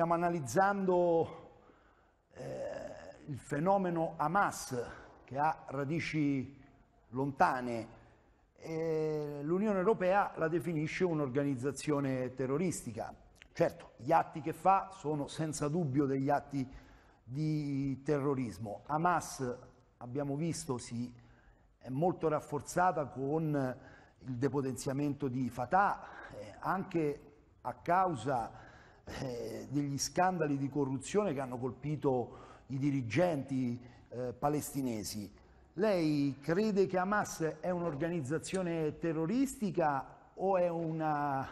stiamo analizzando eh, il fenomeno Hamas che ha radici lontane. L'Unione Europea la definisce un'organizzazione terroristica. Certo, gli atti che fa sono senza dubbio degli atti di terrorismo. Hamas, abbiamo visto, si è molto rafforzata con il depotenziamento di Fatah, eh, anche a causa eh, degli scandali di corruzione che hanno colpito i dirigenti eh, palestinesi. Lei crede che Hamas è un'organizzazione terroristica o è una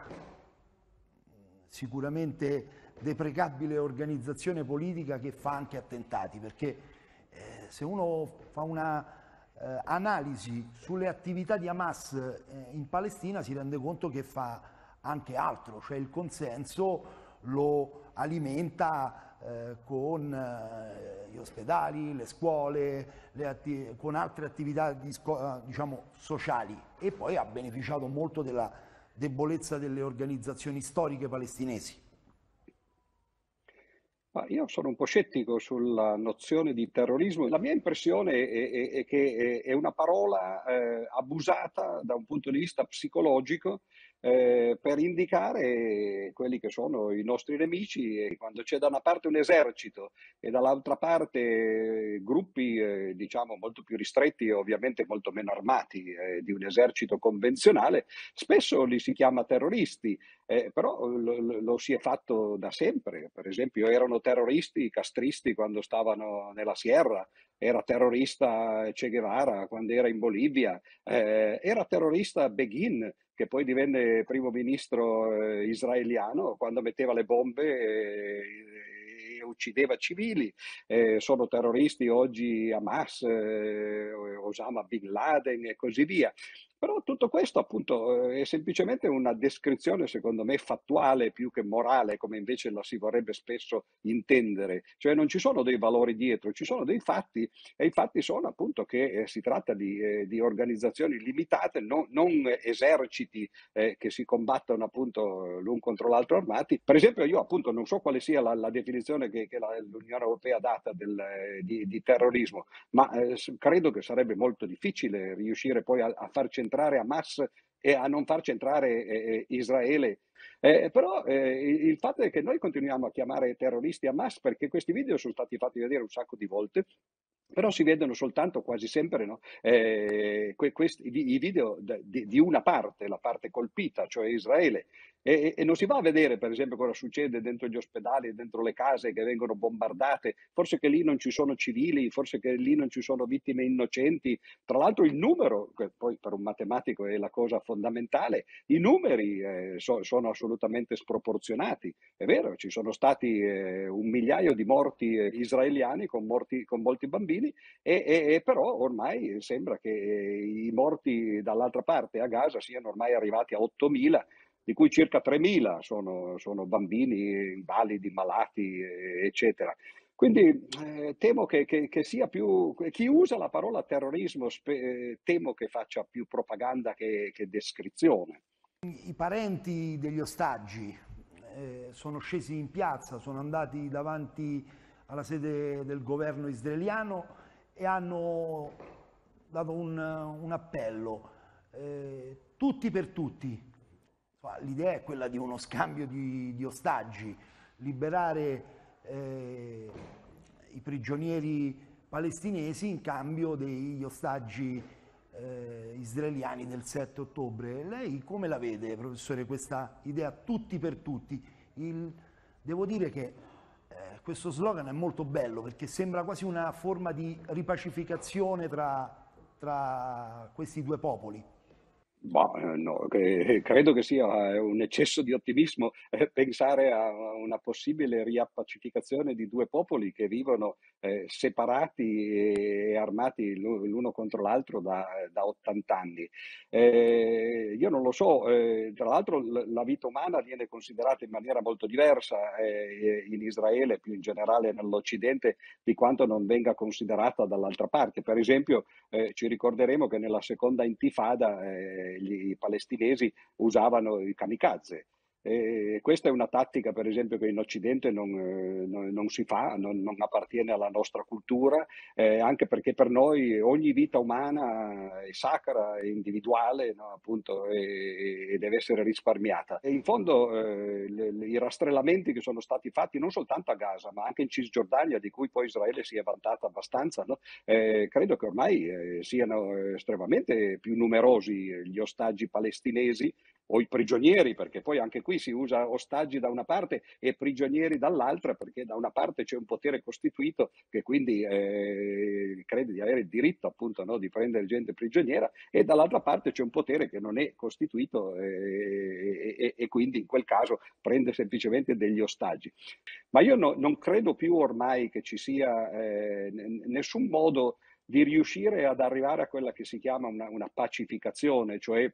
sicuramente deprecabile organizzazione politica che fa anche attentati? Perché eh, se uno fa una eh, analisi sulle attività di Hamas eh, in Palestina si rende conto che fa anche altro, cioè il consenso lo alimenta eh, con eh, gli ospedali, le scuole, le con altre attività di eh, diciamo, sociali e poi ha beneficiato molto della debolezza delle organizzazioni storiche palestinesi. io sono un po' scettico sulla nozione di terrorismo. La mia impressione è, è, è che è una parola eh, abusata da un punto di vista psicologico eh, per indicare quelli che sono i nostri nemici e quando c'è da una parte un esercito e dall'altra parte gruppi eh, diciamo molto più ristretti e ovviamente molto meno armati eh, di un esercito convenzionale, spesso li si chiama terroristi, eh, però lo, lo, si è fatto da sempre, per esempio erano terroristi i castristi quando stavano nella Sierra, era terrorista Che Guevara quando era in Bolivia, eh, era terrorista Begin che poi divenne primo ministro eh, israeliano quando metteva le bombe e, e uccideva civili. Eh, sono terroristi oggi Hamas, eh, Osama Bin Laden e così via. Però tutto questo appunto è semplicemente una descrizione secondo me fattuale più che morale come invece la si vorrebbe spesso intendere, cioè non ci sono dei valori dietro, ci sono dei fatti e i fatti sono appunto che eh, si tratta di, eh, di, organizzazioni limitate, no, non eserciti eh, che si combattono appunto l'un contro l'altro armati. Per esempio io appunto non so quale sia la, la definizione che, che la, l'Unione Europea ha data del, eh, di, di, terrorismo, ma eh, credo che sarebbe molto difficile riuscire poi a, a far centrare centrare Hamas e a non far centrare eh, eh, Israele. Eh, però eh, il fatto è che noi continuiamo a chiamare terroristi Hamas perché questi video sono stati fatti vedere un sacco di volte però si vedono soltanto quasi sempre no? eh, que- questi, i video di, di, una parte, la parte colpita, cioè Israele, e, e, non si va a vedere, per esempio, cosa succede dentro gli ospedali, dentro le case che vengono bombardate. Forse che lì non ci sono civili, forse che lì non ci sono vittime innocenti. Tra l'altro, il numero, che poi per un matematico è la cosa fondamentale, i numeri eh, so, sono assolutamente sproporzionati. È vero, ci sono stati eh, un migliaio di morti eh, israeliani con, morti, con molti bambini, e, e, e, però ormai sembra che i morti dall'altra parte a Gaza siano ormai arrivati a 8.000 di cui circa 3.000 sono, sono bambini invalidi, malati, eccetera. Quindi eh, temo che, che, che, sia più, chi usa la parola terrorismo, spe, temo che faccia più propaganda che, che descrizione. I parenti degli ostaggi eh, sono scesi in piazza, sono andati davanti alla sede del governo israeliano e hanno dato un, un appello, eh, tutti per tutti, L'idea è quella di uno scambio di, di ostaggi, liberare eh, i prigionieri palestinesi in cambio degli ostaggi eh, israeliani del 7 ottobre. Lei come la vede, professore, questa idea tutti per tutti? Il, devo dire che eh, questo slogan è molto bello perché sembra quasi una forma di ripacificazione tra, tra questi due popoli. Boh, no, credo che sia eh, un eccesso di ottimismo eh, pensare a una possibile riappacificazione di due popoli che vivono eh, separati e armati l'uno contro l'altro da, da 80 anni. Eh, io non lo so, eh, tra l'altro la vita umana viene considerata in maniera molto diversa eh, in Israele, più in generale nell'Occidente, di quanto non venga considerata dall'altra parte. Per esempio, ci ricorderemo che nella seconda intifada gli palestinesi usavano i kamikaze. E questa è una tattica, per esempio, che in Occidente non, eh, non, non si fa, non, non, appartiene alla nostra cultura, eh, anche perché per noi ogni vita umana è sacra, è individuale, no? appunto, e, e, deve essere risparmiata. E in fondo eh, le, i rastrellamenti che sono stati fatti non soltanto a Gaza, ma anche in Cisgiordania, di cui poi Israele si è vantata abbastanza, no? eh, credo che ormai eh, siano estremamente più numerosi gli ostaggi palestinesi o i prigionieri, perché poi anche qui si usa ostaggi da una parte e prigionieri dall'altra, perché da una parte c'è un potere costituito che quindi eh, crede di avere il diritto appunto no, di prendere gente prigioniera e dall'altra parte c'è un potere che non è costituito eh, e, e, quindi in quel caso prende semplicemente degli ostaggi. Ma io no, non credo più ormai che ci sia eh, nessun modo di riuscire ad arrivare a quella che si chiama una, una pacificazione, cioè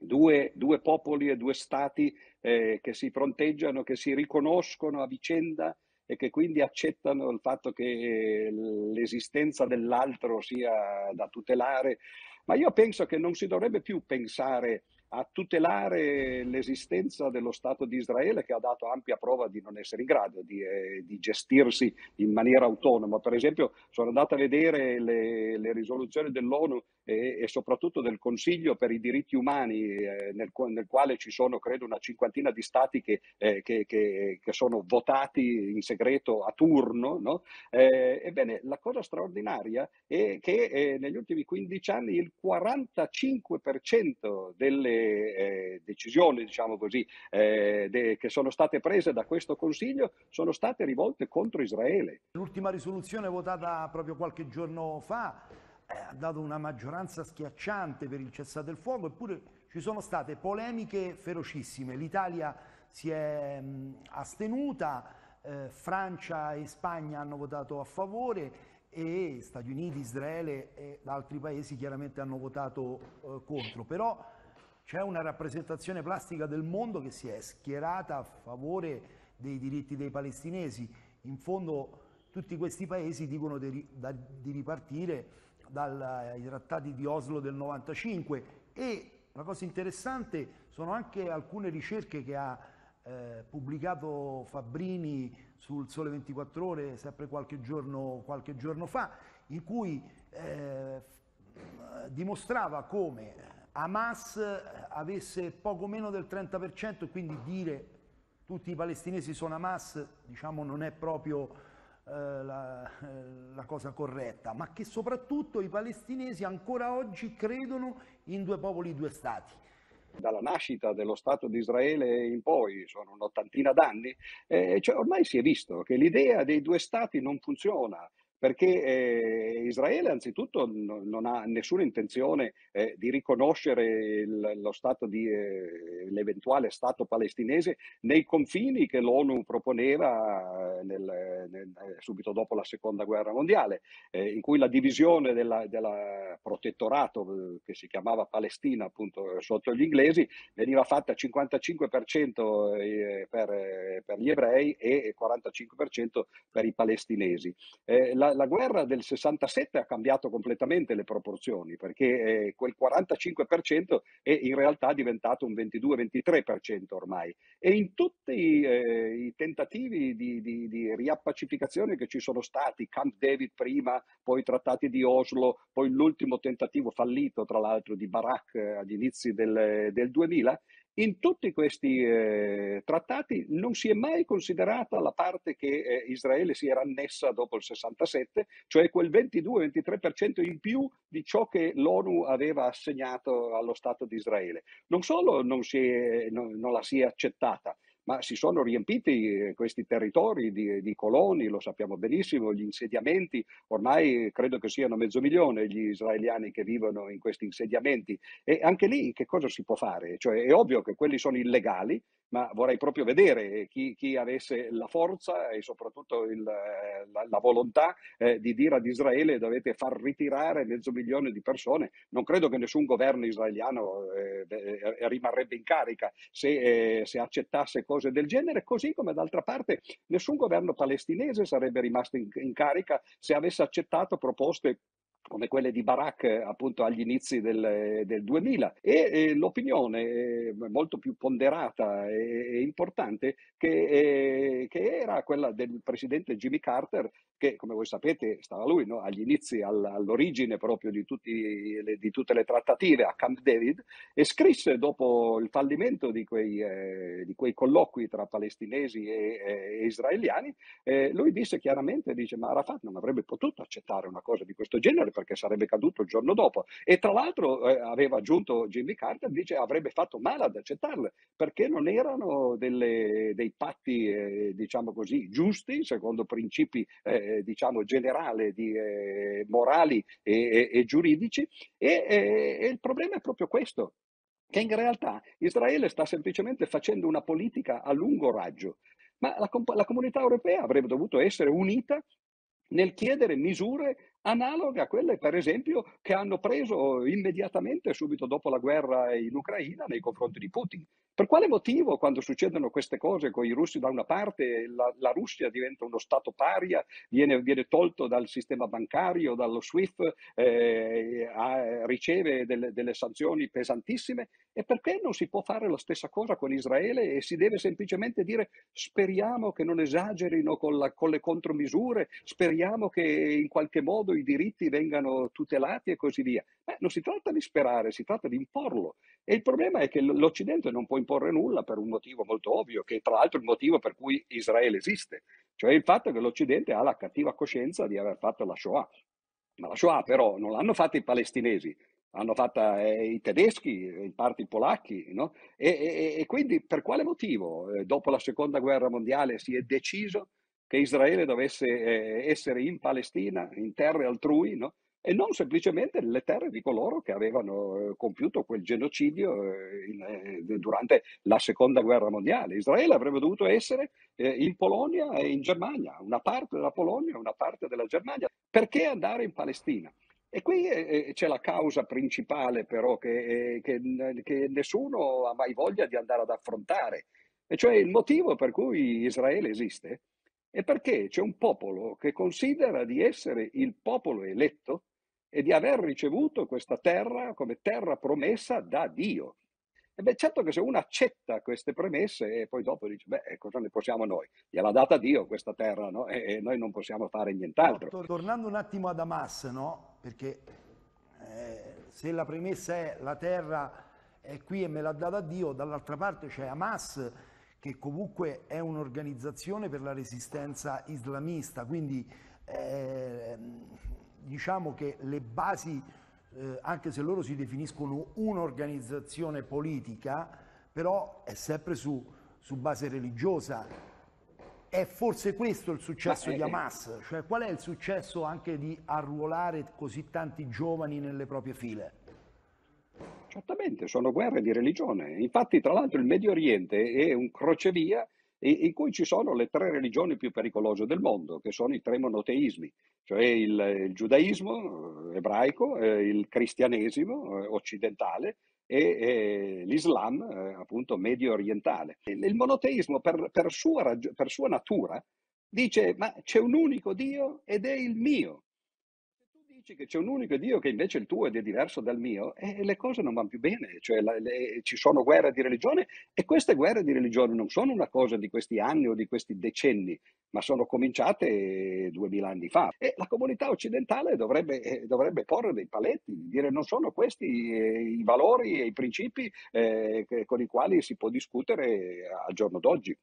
due, due popoli e due stati eh, che si fronteggiano, che si riconoscono a vicenda e che quindi accettano il fatto che l'esistenza dell'altro sia da tutelare. Ma io penso che non si dovrebbe più pensare a tutelare l'esistenza dello Stato di Israele che ha dato ampia prova di non essere in grado di, eh, di gestirsi in maniera autonoma. Per esempio sono andato a vedere le, le risoluzioni dell'ONU e, e, soprattutto del Consiglio per i diritti umani eh, nel, nel, quale ci sono credo una cinquantina di stati che, eh, che, che, che sono votati in segreto a turno. No? Eh, ebbene, la cosa straordinaria è che eh, negli ultimi 15 anni il 45% delle eh, decisioni, diciamo così, de, che sono state prese da questo Consiglio sono state rivolte contro Israele. L'ultima risoluzione votata proprio qualche giorno fa ha dato una maggioranza schiacciante per il cessate il fuoco, eppure ci sono state polemiche ferocissime. L'Italia si è mh, astenuta, eh, Francia e Spagna hanno votato a favore e Stati Uniti, Israele e altri paesi chiaramente hanno votato eh, contro. Però c'è una rappresentazione plastica del mondo che si è schierata a favore dei diritti dei palestinesi. In fondo tutti questi paesi dicono di, di ripartire dai trattati di Oslo del 95 e la cosa interessante sono anche alcune ricerche che ha eh, pubblicato Fabbrini sul Sole 24 Ore sempre qualche giorno, qualche giorno fa, in cui eh, dimostrava come Hamas avesse poco meno del 30% e quindi dire tutti i palestinesi sono Hamas diciamo, non è proprio eh, la, eh, la, cosa corretta, ma che soprattutto i palestinesi ancora oggi credono in due popoli, due stati. Dalla nascita dello Stato di Israele in poi, sono un'ottantina d'anni, eh, cioè ormai si è visto che l'idea dei due Stati non funziona perché eh, Israele anzitutto no, non ha nessuna intenzione eh, di riconoscere il, lo stato di, eh, l'eventuale Stato palestinese nei confini che l'ONU proponeva eh, nel, nel, eh, subito dopo la Seconda Guerra Mondiale, eh, in cui la divisione del protettorato che si chiamava Palestina appunto sotto gli inglesi veniva fatta 55% per, per gli ebrei e 45% per i palestinesi. La, la, guerra del 67 ha cambiato completamente le proporzioni perché eh, quel 45% è in realtà diventato un 22-23% ormai. E in tutti eh, i tentativi di, di, di, riappacificazione che ci sono stati, Camp David prima, poi i trattati di Oslo, poi l'ultimo tentativo fallito tra l'altro di Barak eh, agli inizi del, del 2000, in tutti questi eh, trattati non si è mai considerata la parte che eh, Israele si era annessa dopo il 67, cioè quel 22-23% in più di ciò che l'ONU aveva assegnato allo Stato di Israele. Non solo non, è, non, non la si è accettata, ma si sono riempiti eh, questi territori di, di, coloni, lo sappiamo benissimo, gli insediamenti, ormai credo che siano mezzo milione gli israeliani che vivono in questi insediamenti e anche lì che cosa si può fare? Cioè, è ovvio che quelli sono illegali, ma vorrei proprio vedere chi, chi avesse la forza e soprattutto il, la, la, volontà eh, di dire ad Israele dovete far ritirare mezzo milione di persone. Non credo che nessun governo israeliano eh, eh, rimarrebbe in carica se, eh, se, accettasse cose del genere, così come d'altra parte nessun governo palestinese sarebbe rimasto in, in carica se avesse accettato proposte come quelle di Barak appunto agli inizi del, del 2000 e eh, l'opinione eh, molto più ponderata e, e importante che, eh, che, era quella del presidente Jimmy Carter che come voi sapete stava lui no? agli inizi all, all'origine proprio di, tutti, di, tutte le trattative a Camp David e scrisse dopo il fallimento di quei, eh, di quei colloqui tra palestinesi e, e israeliani eh, lui disse chiaramente dice ma Arafat non avrebbe potuto accettare una cosa di questo genere perché sarebbe caduto il giorno dopo. E tra l'altro eh, aveva aggiunto Jimmy Carter, dice avrebbe fatto male ad accettarle perché non erano delle, dei patti, eh, diciamo così, giusti, secondo principi, eh, diciamo, generali, di, eh, morali e, e, e, giuridici. E, e il problema è proprio questo, che in realtà Israele sta semplicemente facendo una politica a lungo raggio, ma la, la, comunità europea avrebbe dovuto essere unita nel chiedere misure analoghe a quelle, per esempio, che hanno preso immediatamente, subito dopo la guerra in Ucraina, nei confronti di Putin. Per quale motivo, quando succedono queste cose con i russi da una parte, la, la Russia diventa uno Stato paria, viene, viene, tolto dal sistema bancario, dallo SWIFT, eh, a, riceve delle, delle sanzioni pesantissime? E perché non si può fare la stessa cosa con Israele e si deve semplicemente dire speriamo che non esagerino con, la, con le contromisure, speriamo che in qualche modo i diritti vengano tutelati e così via? Beh, non si tratta di sperare, si tratta di imporlo. E il problema è che l'Occidente non può imporre nulla per un motivo molto ovvio, che tra l'altro è il motivo per cui Israele esiste, cioè il fatto che l'Occidente ha la cattiva coscienza di aver fatto la Shoah. Ma la Shoah però non l'hanno fatta i palestinesi, l'hanno fatta eh, i tedeschi, in parte i polacchi, no? e, e, e, quindi per quale motivo eh, dopo la seconda guerra mondiale si è deciso che Israele dovesse eh, essere in Palestina, in terre altrui, no? E non semplicemente nelle terre di coloro che avevano eh, compiuto quel genocidio eh, in, eh, durante la seconda guerra mondiale. Israele avrebbe dovuto essere in Polonia e in Germania, una parte della Polonia e una parte della Germania. Perché andare in Palestina? E qui c'è la causa principale però che, che, che nessuno ha mai voglia di andare ad affrontare, e cioè il motivo per cui Israele esiste è perché c'è un popolo che considera di essere il popolo eletto e di aver ricevuto questa terra come terra promessa da Dio. E beh, certo che se uno accetta queste premesse e poi dopo dice, beh, cosa ne possiamo noi? Gliel'ha data Dio questa terra, no? E noi non possiamo fare nient'altro. Tornando un attimo ad Hamas, no? Perché eh, se la premessa è la terra è qui e me l'ha data Dio, dall'altra parte c'è Hamas che comunque è un'organizzazione per la resistenza islamista, quindi eh, diciamo che le basi, eh, anche se loro si definiscono un'organizzazione politica, però è sempre su, su base religiosa. È forse questo il successo di Hamas? Cioè, qual è il successo anche di arruolare così tanti giovani nelle proprie file? Certamente, sono guerre di religione. Infatti, tra l'altro, il Medio Oriente è un crocevia in cui ci sono le tre religioni più pericolose del mondo, che sono i tre monoteismi, cioè il, il giudaismo eh, ebraico, eh, il cristianesimo eh, occidentale e, e l'Islam eh, appunto medio orientale. Il, monoteismo per, per, sua, per sua natura dice ma c'è un unico Dio ed è il mio dici che c'è un unico Dio che invece il tuo ed è diverso dal mio, e le cose non vanno più bene, cioè la, le, ci sono guerre di religione e queste guerre di religione non sono una cosa di questi anni o di questi decenni, ma sono cominciate duemila anni fa. E la comunità occidentale dovrebbe, eh, dovrebbe porre dei paletti, dire non sono questi eh, i valori e i principi eh, con i quali si può discutere al giorno d'oggi.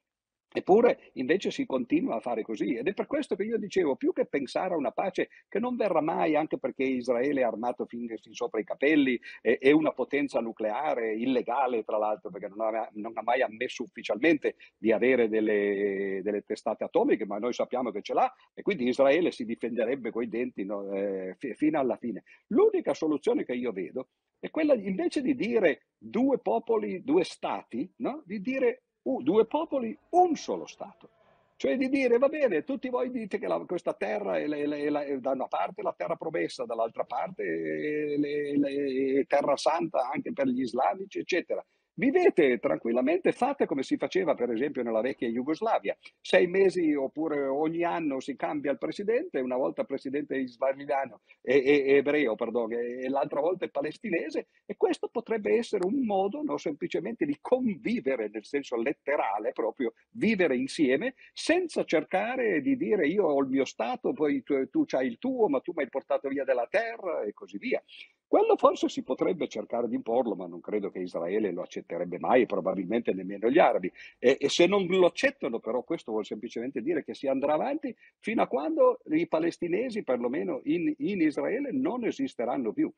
Eppure invece si continua a fare così ed è per questo che io dicevo, più che pensare a una pace che non verrà mai, anche perché Israele è armato fin, sopra i capelli, è, è, una potenza nucleare illegale tra l'altro perché non ha, non ha mai ammesso ufficialmente di avere delle, delle, testate atomiche, ma noi sappiamo che ce l'ha e quindi Israele si difenderebbe coi denti no, eh, f- fino alla fine. L'unica soluzione che io vedo è quella invece di dire due popoli, due stati, no? di dire due popoli, un solo Stato. Cioè di dire, va bene, tutti voi dite che la, questa terra è, la, è, da una parte la terra promessa, dall'altra parte è, è terra santa anche per gli islamici, eccetera. Vivete tranquillamente, fate come si faceva per esempio nella vecchia Jugoslavia, sei mesi oppure ogni anno si cambia il presidente, una volta presidente israeliano e, e, ebreo, pardon, e, l'altra volta palestinese e questo potrebbe essere un modo no, semplicemente di convivere nel senso letterale, proprio vivere insieme senza cercare di dire io ho il mio Stato, poi tu, tu hai il tuo, ma tu mi hai portato via della terra e così via. Quello forse si potrebbe cercare di imporlo, ma non credo che Israele lo accetterebbe mai, probabilmente nemmeno gli arabi. E, e, se non lo accettano, però, questo vuol semplicemente dire che si andrà avanti fino a quando i palestinesi, perlomeno in, in Israele, non esisteranno più.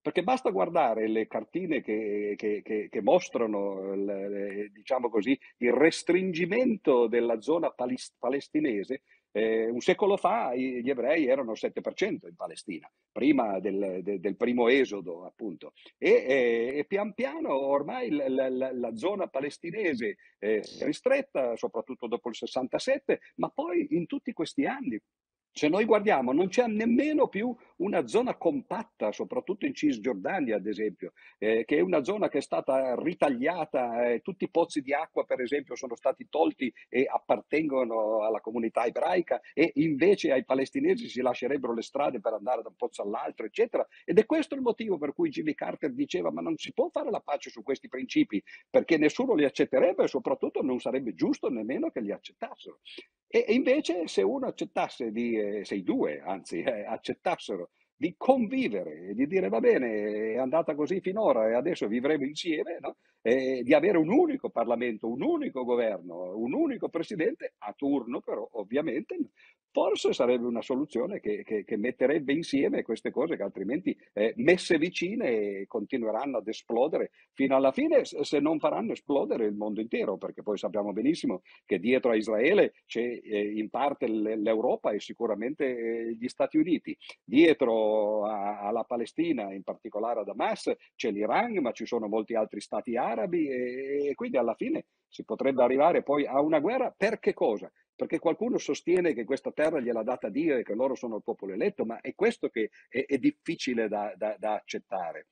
Perché basta guardare le cartine che, che, che, che mostrano, le, diciamo così, il restringimento della zona palestinese eh, un secolo fa gli ebrei erano 7% in Palestina, prima del, de, del primo esodo appunto, e, e, e pian piano ormai la, la, la zona palestinese è ristretta, soprattutto dopo il 67, ma poi in tutti questi anni, se noi guardiamo, non c'è nemmeno più una zona compatta, soprattutto in Cisgiordania, ad esempio, eh, che è una zona che è stata ritagliata, eh, tutti i pozzi di acqua, per esempio, sono stati tolti e appartengono alla comunità ebraica e invece ai palestinesi si lascerebbero le strade per andare da un pozzo all'altro, eccetera. Ed è questo il motivo per cui Jimmy Carter diceva ma non si può fare la pace su questi principi, perché nessuno li accetterebbe e soprattutto non sarebbe giusto nemmeno che li accettassero. E, invece se uno accettasse di se i due, anzi, eh, accettassero di convivere di dire va bene, è andata così finora e adesso vivremo insieme, no? e di avere un unico Parlamento, un unico governo, un unico presidente, a turno però ovviamente, forse sarebbe una soluzione che, che, che metterebbe insieme queste cose che altrimenti eh, messe vicine continueranno ad esplodere fino alla fine se non faranno esplodere il mondo intero, perché poi sappiamo benissimo che dietro a Israele c'è eh, in parte l'Europa e sicuramente eh, gli Stati Uniti, dietro a, alla Palestina, in particolare ad Hamas, c'è l'Iran, ma ci sono molti altri stati arabi e, e quindi alla fine si potrebbe arrivare poi a una guerra per che cosa? Perché qualcuno sostiene che questa terra gliel'ha data Dio e che loro sono il popolo eletto, ma è questo che è, è difficile da, da, da accettare.